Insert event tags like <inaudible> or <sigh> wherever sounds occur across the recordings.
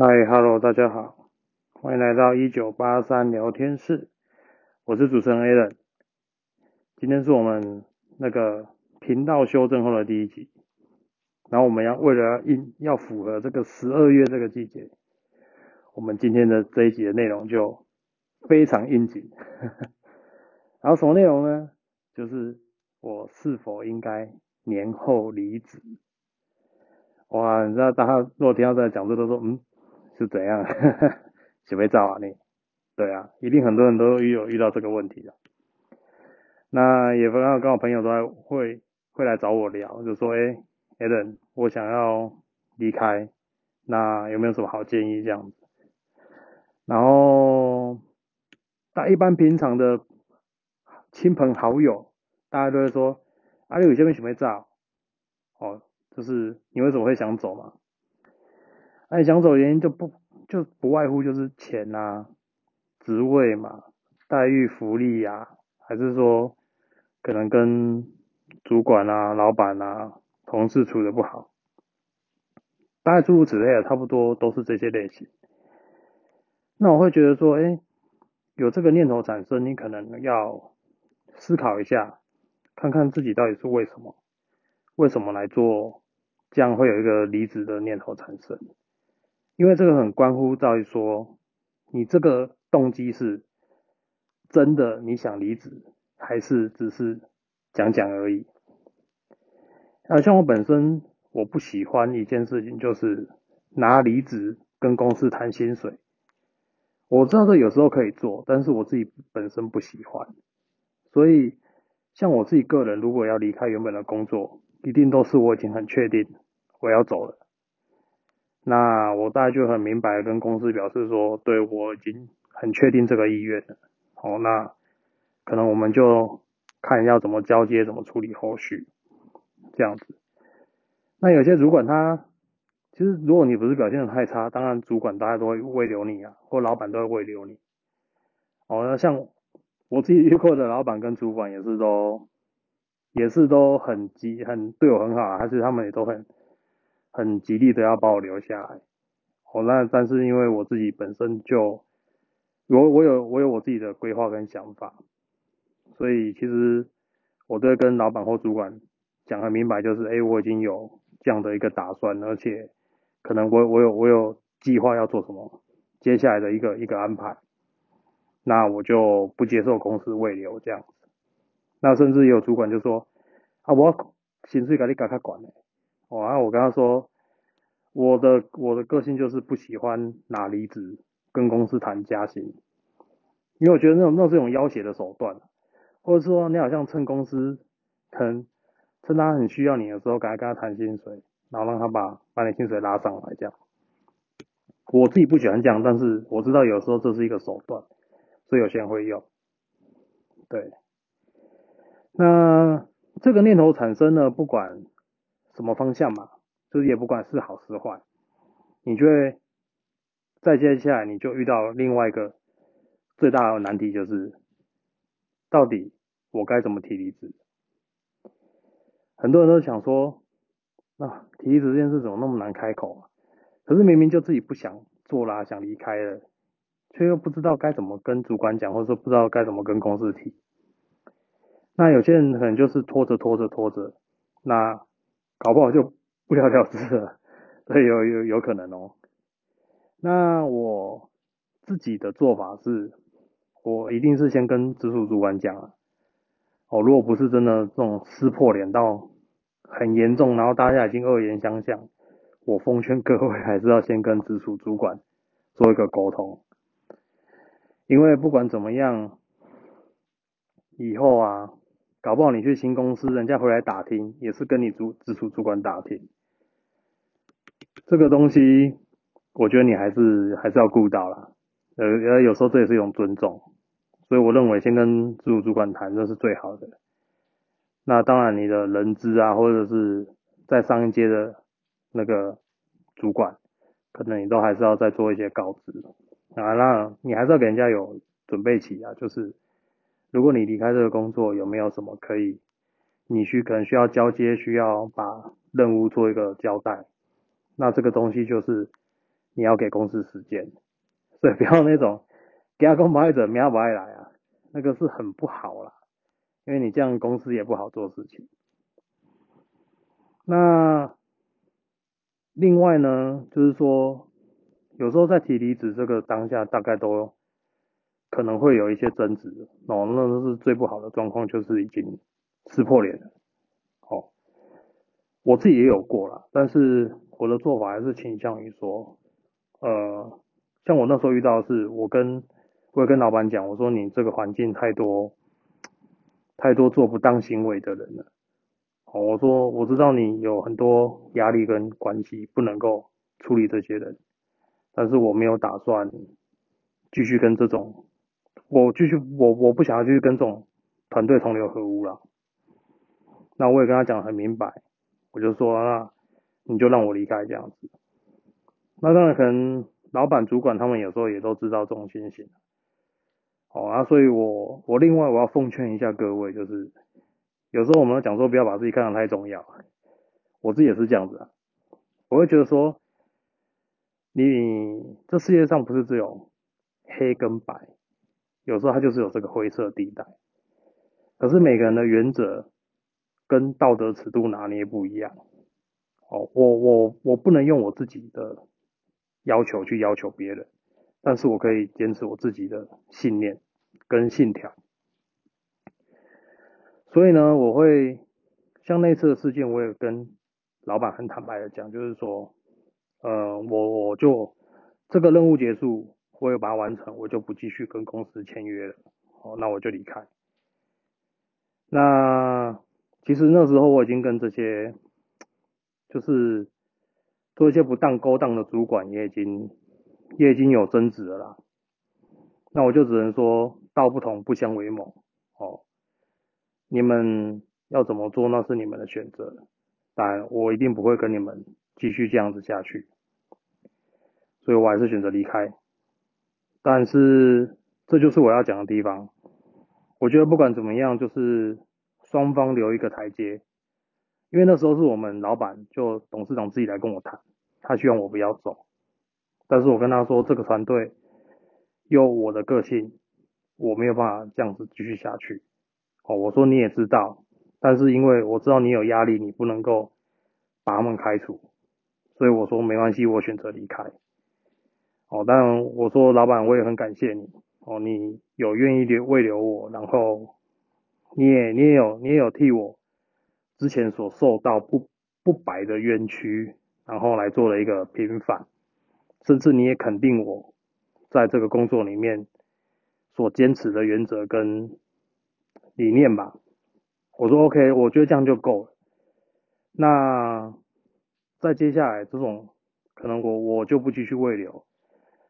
嗨，Hello，大家好，欢迎来到一九八三聊天室，我是主持人 Alan，今天是我们那个频道修正后的第一集，然后我们要为了应要符合这个十二月这个季节，我们今天的这一集的内容就非常应景，然后什么内容呢？就是我是否应该年后离职？哇，你知道大家如果听到在讲这都说嗯。是怎样？<laughs> 洗被照啊你？对啊，一定很多人都有遇到这个问题的。那也刚好跟我朋友都会会来找我聊，就说哎，Allen，我想要离开，那有没有什么好建议这样子？然后，但一般平常的亲朋好友，大家都会说，啊，你有些人洗被照，哦，就是你为什么会想走嘛？那你想走原因就不就不外乎就是钱啊、职位嘛、待遇、福利呀，还是说可能跟主管啊、老板啊、同事处的不好，大概诸如此类的，差不多都是这些类型。那我会觉得说，哎，有这个念头产生，你可能要思考一下，看看自己到底是为什么，为什么来做，这样会有一个离职的念头产生。因为这个很关乎在于说，你这个动机是真的你想离职，还是只是讲讲而已？啊，像我本身我不喜欢一件事情，就是拿离职跟公司谈薪水。我知道这有时候可以做，但是我自己本身不喜欢。所以，像我自己个人，如果要离开原本的工作，一定都是我已经很确定我要走了。那我大概就很明白跟公司表示说，对我已经很确定这个意愿了。好，那可能我们就看要怎么交接，怎么处理后续，这样子。那有些主管他，其实如果你不是表现的太差，当然主管大家都会慰留你啊，或老板都会慰留你。哦，那像我自己遇过的老板跟主管也是都，也是都很急很对我很好，还是他们也都很。很极力的要把我留下来，哦，那但是因为我自己本身就，我我有我有我自己的规划跟想法，所以其实我都跟老板或主管讲很明白，就是哎，我已经有这样的一个打算，而且可能我我有我有计划要做什么，接下来的一个一个安排，那我就不接受公司未留这样子，那甚至有主管就说，啊，我薪水给你赶快管嘞。哦，然后我跟他说，我的我的个性就是不喜欢拿离职跟公司谈加薪，因为我觉得那种那种这种要挟的手段，或者说你好像趁公司趁趁他很需要你的时候，赶快跟他谈薪水，然后让他把把你薪水拉上来这样。我自己不喜欢这样，但是我知道有时候这是一个手段，所以有些人会用。对，那这个念头产生呢，不管。什么方向嘛，就是也不管是好是坏，你就会再接下来你就遇到另外一个最大的难题，就是到底我该怎么提离职？很多人都想说，那提离职这件事怎么那么难开口啊？可是明明就自己不想做啦，想离开了，却又不知道该怎么跟主管讲，或者说不知道该怎么跟公司提。那有些人可能就是拖着拖着拖着，那。搞不好就不了了之了，对，有有有可能哦。那我自己的做法是，我一定是先跟直属主管讲啊。哦，如果不是真的这种撕破脸到很严重，然后大家已经恶言相向，我奉劝各位还是要先跟直属主管做一个沟通，因为不管怎么样，以后啊。搞不好你去新公司，人家回来打听，也是跟你主直属主管打听。这个东西，我觉得你还是还是要顾到啦。呃呃，有时候这也是一种尊重，所以我认为先跟直属主管谈，这是最好的。那当然，你的人资啊，或者是在上一阶的那个主管，可能你都还是要再做一些告知啊。那你还是要给人家有准备起啊，就是。如果你离开这个工作，有没有什么可以你需可能需要交接，需要把任务做一个交代？那这个东西就是你要给公司时间，所以不要那种给他公不爱者，喵不爱来啊，那个是很不好啦，因为你这样公司也不好做事情。那另外呢，就是说，有时候在提离职这个当下，大概都可能会有一些争执，哦，那都是最不好的状况，就是已经撕破脸了。哦，我自己也有过了，但是我的做法还是倾向于说，呃，像我那时候遇到的是，我跟我也跟老板讲，我说你这个环境太多太多做不当行为的人了。哦，我说我知道你有很多压力跟关系，不能够处理这些人，但是我没有打算继续跟这种，我继续我我不想要继续跟这种团队同流合污了。那我也跟他讲很明白，我就说那你就让我离开这样子。那当然可能老板主管他们有时候也都知道这种情形。哦啊，所以我我另外我要奉劝一下各位，就是。有时候我们讲说不要把自己看得太重要，我自己也是这样子啊。我会觉得说，你这世界上不是只有黑跟白，有时候它就是有这个灰色地带。可是每个人的原则跟道德尺度拿捏不一样。哦，我我我不能用我自己的要求去要求别人，但是我可以坚持我自己的信念跟信条。所以呢，我会像那次的事件，我也跟老板很坦白的讲，就是说，呃，我我就这个任务结束，我有把它完成，我就不继续跟公司签约了，哦，那我就离开。那其实那时候我已经跟这些就是做一些不当勾当的主管也已经也已经有争执了啦。那我就只能说道不同不相为谋，哦。你们要怎么做那是你们的选择，但我一定不会跟你们继续这样子下去，所以我还是选择离开。但是这就是我要讲的地方，我觉得不管怎么样，就是双方留一个台阶，因为那时候是我们老板就董事长自己来跟我谈，他希望我不要走，但是我跟他说这个团队有我的个性，我没有办法这样子继续下去。哦，我说你也知道，但是因为我知道你有压力，你不能够把他们开除，所以我说没关系，我选择离开。哦，当然我说老板我也很感谢你，哦，你有愿意留未留我，然后你也你也有你也有替我之前所受到不不白的冤屈，然后来做了一个平反，甚至你也肯定我在这个工作里面所坚持的原则跟。理念吧，我说 OK，我觉得这样就够了。那再接下来这种，可能我我就不继续未留，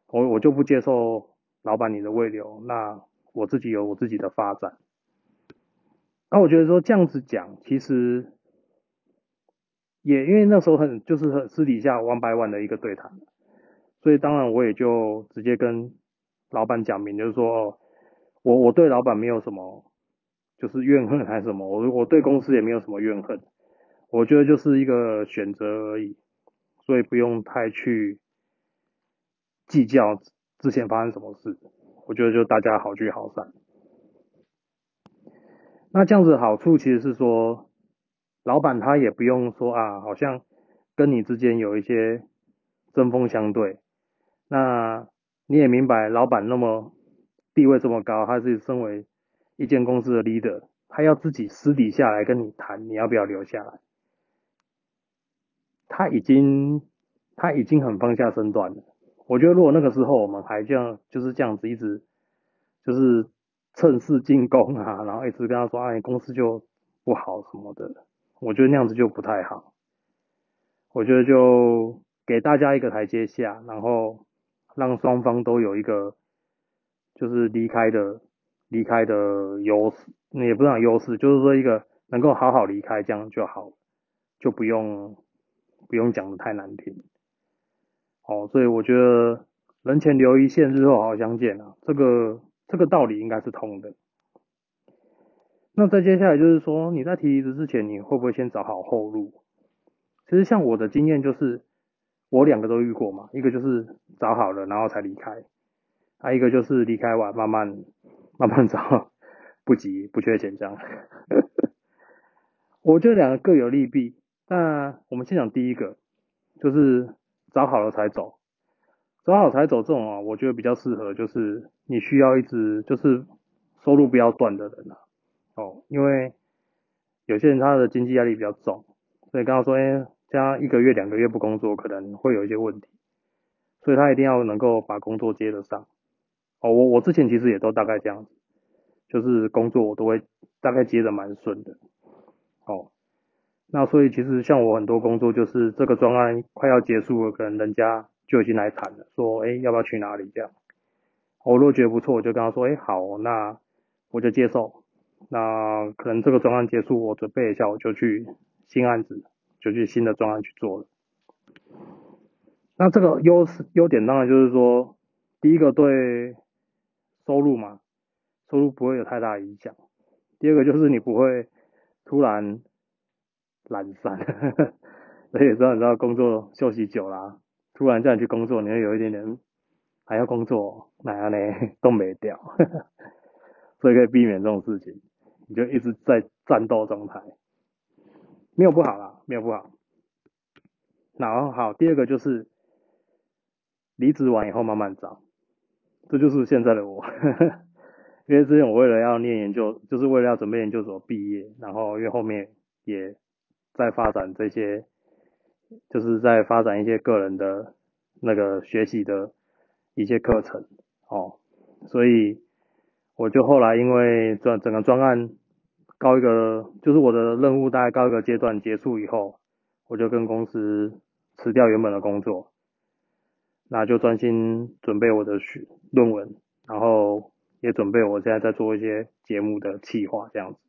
我我就不接受老板你的未留，那我自己有我自己的发展。那我觉得说这样子讲，其实也因为那时候很就是很私底下 one by one 的一个对谈，所以当然我也就直接跟老板讲明，就是说我我对老板没有什么。就是怨恨还是什么？我我对公司也没有什么怨恨，我觉得就是一个选择而已，所以不用太去计较之前发生什么事。我觉得就大家好聚好散。那这样子好处其实是说，老板他也不用说啊，好像跟你之间有一些针锋相对。那你也明白，老板那么地位这么高，他是身为。一间公司的 leader，他要自己私底下来跟你谈，你要不要留下来？他已经他已经很放下身段了。我觉得如果那个时候我们还这样就是这样子一直就是趁势进攻啊，然后一直跟他说哎公司就不好什么的，我觉得那样子就不太好。我觉得就给大家一个台阶下，然后让双方都有一个就是离开的。离开的优势，也不讲优势，就是说一个能够好好离开，这样就好，就不用不用讲的太难听。哦，所以我觉得人前留一线，日后好相见啊，这个这个道理应该是通的。那再接下来就是说，你在提离职之前，你会不会先找好后路？其实像我的经验就是，我两个都遇过嘛，一个就是找好了然后才离开，啊一个就是离开完慢慢慢慢找，不急不缺钱这样。<laughs> 我觉得两个各有利弊。那我们先讲第一个，就是找好了才走，找好才走这种啊，我觉得比较适合，就是你需要一直就是收入不要断的人啊。哦，因为有些人他的经济压力比较重，所以刚刚说，哎，这样一个月两个月不工作可能会有一些问题，所以他一定要能够把工作接得上。哦，我我之前其实也都大概这样子，就是工作我都会大概接的蛮顺的。哦，那所以其实像我很多工作，就是这个专案快要结束了，可能人家就已经来谈了，说，哎，要不要去哪里这样？我如果觉得不错，我就跟他说，哎，好，那我就接受。那可能这个专案结束，我准备一下，我就去新案子，就去新的专案去做了。那这个优势优点当然就是说，第一个对收入嘛，收入不会有太大影响。第二个就是你不会。突然懒散，所以说你知道工作休息久了，突然叫你去工作，你会有一点点还要工作，那样呢都没掉，所以可以避免这种事情，你就一直在战斗状态，没有不好啦，没有不好。然后好，第二个就是离职完以后慢慢找，这就是现在的我。<laughs> 因为之前我为了要念研究，就是为了要准备研究所毕业，然后因为后面也在发展这些，就是在发展一些个人的那个学习的一些课程，哦，所以我就后来因为专整个专案高一个，就是我的任务大概高一个阶段结束以后，我就跟公司辞掉原本的工作，那就专心准备我的学论文，然后。也准备，我现在在做一些节目的企划这样子。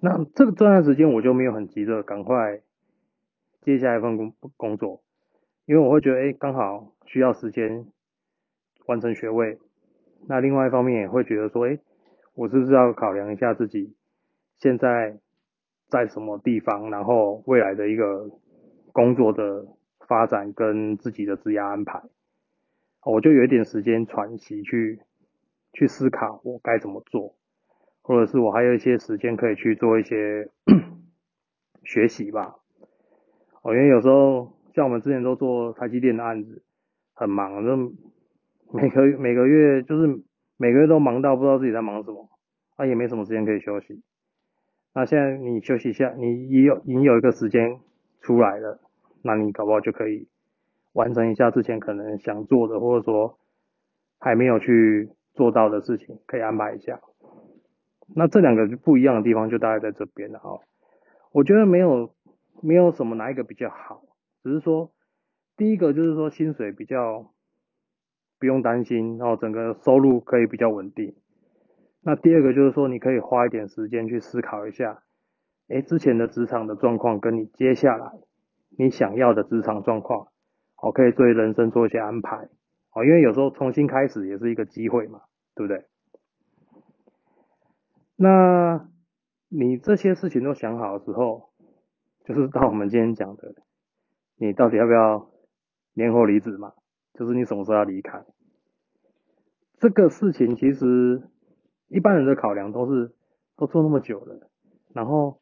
那这个这段时间我就没有很急着赶快接下一份工工作，因为我会觉得，哎，刚好需要时间完成学位。那另外一方面也会觉得说，哎，我是不是要考量一下自己现在在什么地方，然后未来的一个工作的发展跟自己的职业安排，我就有一点时间喘息去。去思考我该怎么做，或者是我还有一些时间可以去做一些 <coughs> 学习吧。哦，因为有时候像我们之前都做台积电的案子，很忙，就每个每个月就是每个月都忙到不知道自己在忙什么，啊也没什么时间可以休息。那现在你休息一下，你也有你有一个时间出来了，那你搞不好就可以完成一下之前可能想做的，或者说还没有去。做到的事情可以安排一下，那这两个就不一样的地方就大概在这边了哦。我觉得没有没有什么哪一个比较好，只是说第一个就是说薪水比较不用担心，然后整个收入可以比较稳定。那第二个就是说你可以花一点时间去思考一下，哎，之前的职场的状况跟你接下来你想要的职场状况，我可以对人生做一些安排。哦，因为有时候重新开始也是一个机会嘛，对不对？那你这些事情都想好的时候，就是到我们今天讲的，你到底要不要年后离职嘛？就是你什么时候要离开？这个事情其实一般人的考量都是都做那么久了，然后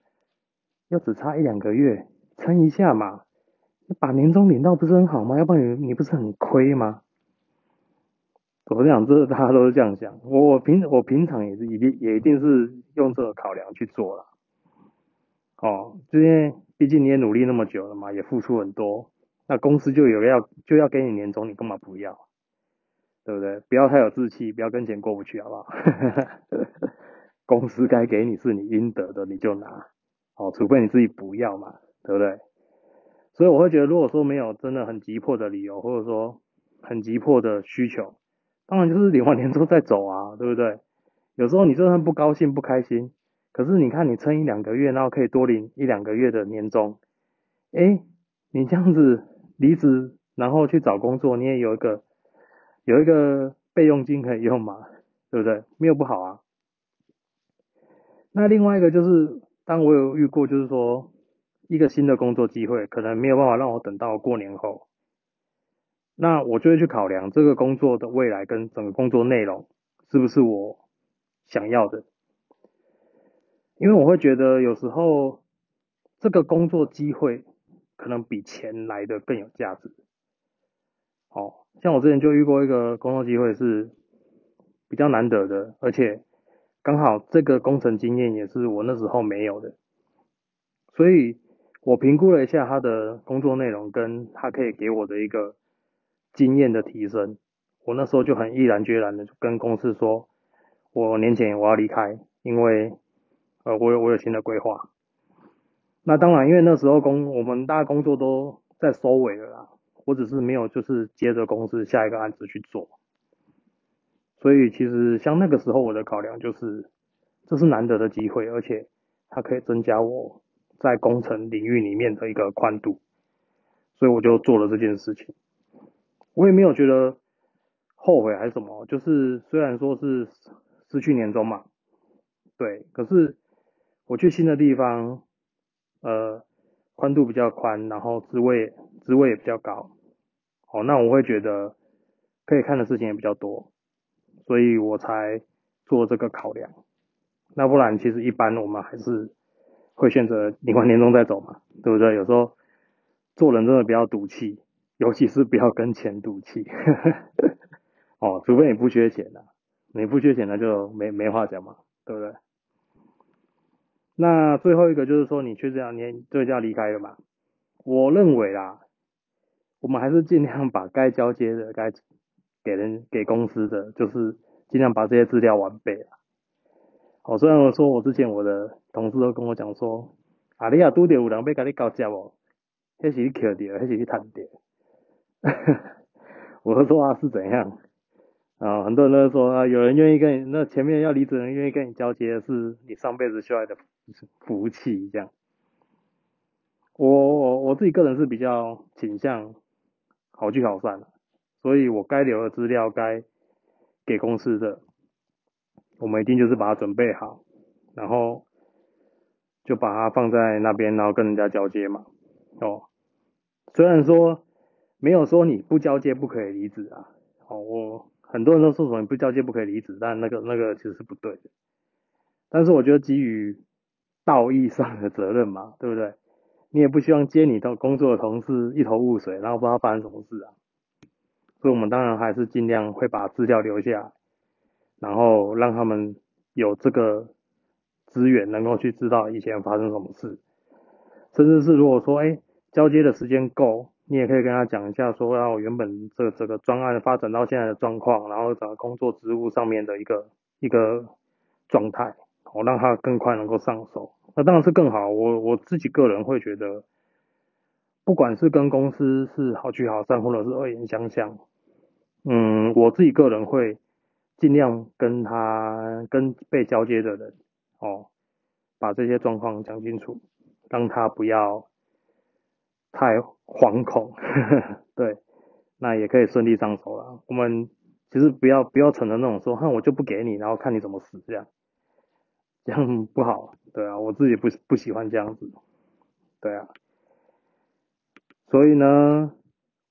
又只差一两个月，撑一下嘛，把年终领到不是很好吗？要不然你你不是很亏吗？我讲，这大家都是这样想。我平我平常也是一定也一定是用这个考量去做了。哦，因为毕竟你也努力那么久了嘛，也付出很多，那公司就有要就要给你年终，你干嘛不要？对不对？不要太有志气，不要跟钱过不去，好不好？<laughs> 公司该给你是你应得的，你就拿。哦，除非你自己不要嘛，对不对？所以我会觉得，如果说没有真的很急迫的理由，或者说很急迫的需求。当然就是领完年终再走啊，<laughs> 对不对？有时候你就算不高兴不开心，可是你看你撑一两个月，然后可以多领一两个月的年终，哎，你这样子离职，然后去找工作，你也有一个有一个备用金可以用嘛，<laughs> 对不对？没有不好啊。那另外一个就是，当我有遇过，就是说一个新的工作机会，可能没有办法让我等到过年后，那我就会去考量这个工作的未来跟整个工作内容是不是我想要的，因为我会觉得有时候这个工作机会可能比钱来的更有价值。哦，像我之前就遇过一个工作机会是比较难得的，而且刚好这个工程经验也是我那时候没有的，所以我评估了一下他的工作内容跟他可以给我的一个经验的提升，我那时候就很毅然决然的就跟公司说，我年前我要离开，因为呃我有我有新的规划。那当然，因为那时候工我们大家工作都在收尾了啦。我只是没有，就是接着公司下一个案子去做，所以其实像那个时候我的考量就是，这是难得的机会，而且它可以增加我在工程领域里面的一个宽度，所以我就做了这件事情。我也没有觉得后悔还是什么，就是虽然说是失去年终嘛，对，可是我去新的地方，呃，宽度比较宽，然后职位职位也比较高。哦，那我会觉得可以看的事情也比较多，所以我才做这个考量。那不然，其实一般我们还是会选择领完年终再走嘛，对不对？有时候做人真的比较赌气，尤其是不要跟钱赌气。哦，除非你不缺钱的，你不缺钱那就没没话讲嘛，对不对？那最后一个就是说，你去这两年，这就要离开了嘛？我认为啦。我们还是尽量把该交接的、该给人、给公司的，就是尽量把这些资料完备了。哦，虽然我说我之前我的同事都跟我讲说，啊，你啊拄着有人要跟你交接哦，那是你捡到，那是你赚到。<laughs> 我说啊是怎样？啊，很多人都说啊，有人愿意跟你，那前面要离职人愿意跟你交接，是你上辈子修来的福气这样。我我我自己个人是比较倾向。好聚好散的所以我该留的资料该给公司的，我们一定就是把它准备好，然后就把它放在那边，然后跟人家交接嘛。哦，虽然说没有说你不交接不可以离职啊，哦，我很多人都说什么你不交接不可以离职，但那个那个其实是不对的。但是我觉得基于道义上的责任嘛，对不对？你也不希望接你的工作的同事一头雾水，然后不知道发生什么事啊。所以，我们当然还是尽量会把资料留下，然后让他们有这个资源，能够去知道以前发生什么事。甚至是如果说，哎，交接的时间够，你也可以跟他讲一下，说让我原本这这个专案发展到现在的状况，然后整个工作职务上面的一个一个状态，我让他更快能够上手。那当然是更好。我我自己个人会觉得，不管是跟公司是好聚好散，或者是恶言相向，嗯，我自己个人会尽量跟他跟被交接的人哦，把这些状况讲清楚，让他不要太惶恐。<laughs> 对，那也可以顺利上手了。我们其实不要不要逞的那种说，哼，我就不给你，然后看你怎么死这样。这样不好，对啊，我自己不不喜欢这样子，对啊，所以呢，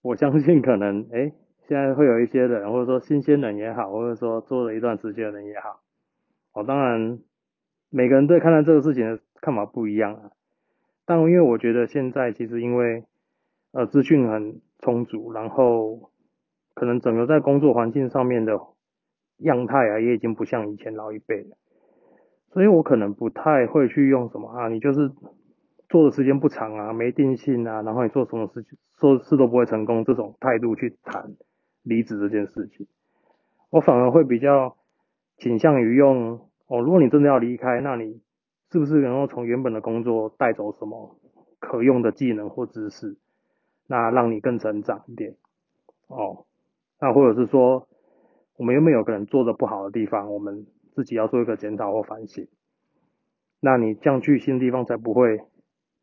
我相信可能，哎，现在会有一些人，或者说新鲜人也好，或者说做了一段时间的人也好，哦，当然，每个人对看待这个事情的看法不一样啊，但因为我觉得现在其实因为，呃，资讯很充足，然后可能整个在工作环境上面的样态啊，也已经不像以前老一辈了。所以我可能不太会去用什么啊，你就是做的时间不长啊，没定性啊，然后你做什么事情做事都不会成功这种态度去谈离职这件事情。我反而会比较倾向于用哦，如果你真的要离开，那你是不是能够从原本的工作带走什么可用的技能或知识，那让你更成长一点哦。那或者是说，我们有没有可能做的不好的地方，我们。自己要做一个检讨或反省，那你这样去新的地方才不会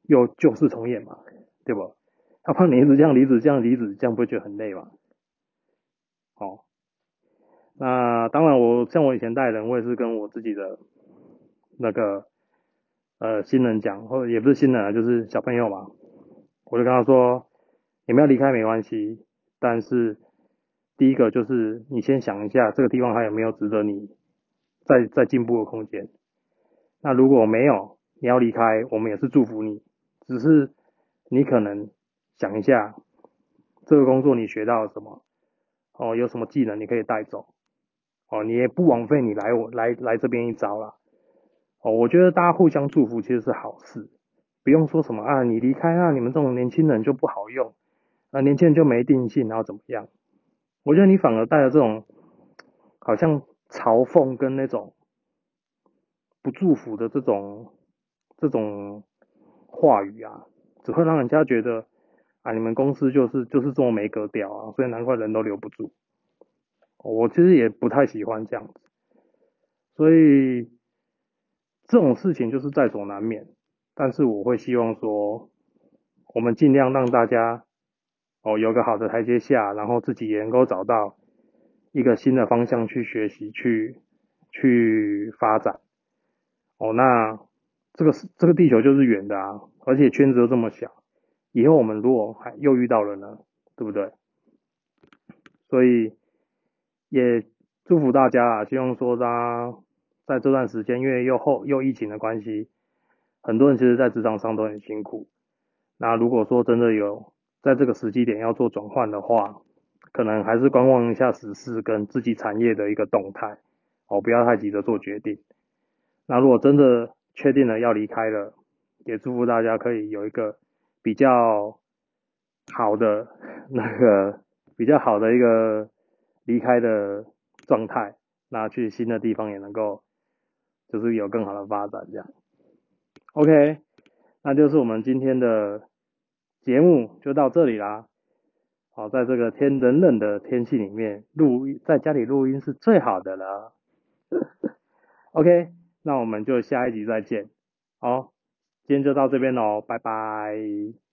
又旧事重演嘛，对不？他怕你一直这样离职，这样离职，这样不会觉得很累嘛？好，那当然，我像我以前带人，我也是跟我自己的那个呃新人讲，或者也不是新人啊，就是小朋友嘛，我就跟他说，你们要离开没关系，但是第一个就是你先想一下这个地方还有没有值得你再再进步的空间。那如果没有，你要离开，我们也是祝福你，只是你可能想一下这个工作你学到了什么，哦，有什么技能你可以带走，哦，你也不枉费你来我来来这边一遭啦。哦，我觉得大家互相祝福其实是好事，不用说什么啊，你离开啊，你们这种年轻人就不好用，啊，年轻人就没定性，然后怎么样？我觉得你反而带着这种好像嘲讽跟那种不祝福的这种这种话语啊，只会让人家觉得啊，你们公司就是就是这么没格调啊，所以难怪人都留不住。我其实也不太喜欢这样子，所以这种事情就是在所难免。但是我会希望说，我们尽量让大家哦有个好的台阶下，然后自己也能够找到一个新的方向去学习、去去发展。哦，那这个是这个地球就是圆的啊，而且圈子又这么小，以后我们如果还又遇到了呢，对不对？所以也祝福大家啊，希望说大家在这段时间，因为又后又疫情的关系，很多人其实在职场上都很辛苦。那如果说真的有在这个时机点要做转换的话，可能还是观望一下时事跟自己产业的一个动态，哦，不要太急着做决定。那如果真的确定了要离开了，也祝福大家可以有一个比较好的那个比较好的一个离开的状态，那去新的地方也能够就是有更好的发展这样。OK，那就是我们今天的节目就到这里啦。好，在这个天冷冷的天气里面录在家里录音是最好的了。OK，那我们就下一集再见。好，今天就到这边喽，拜拜。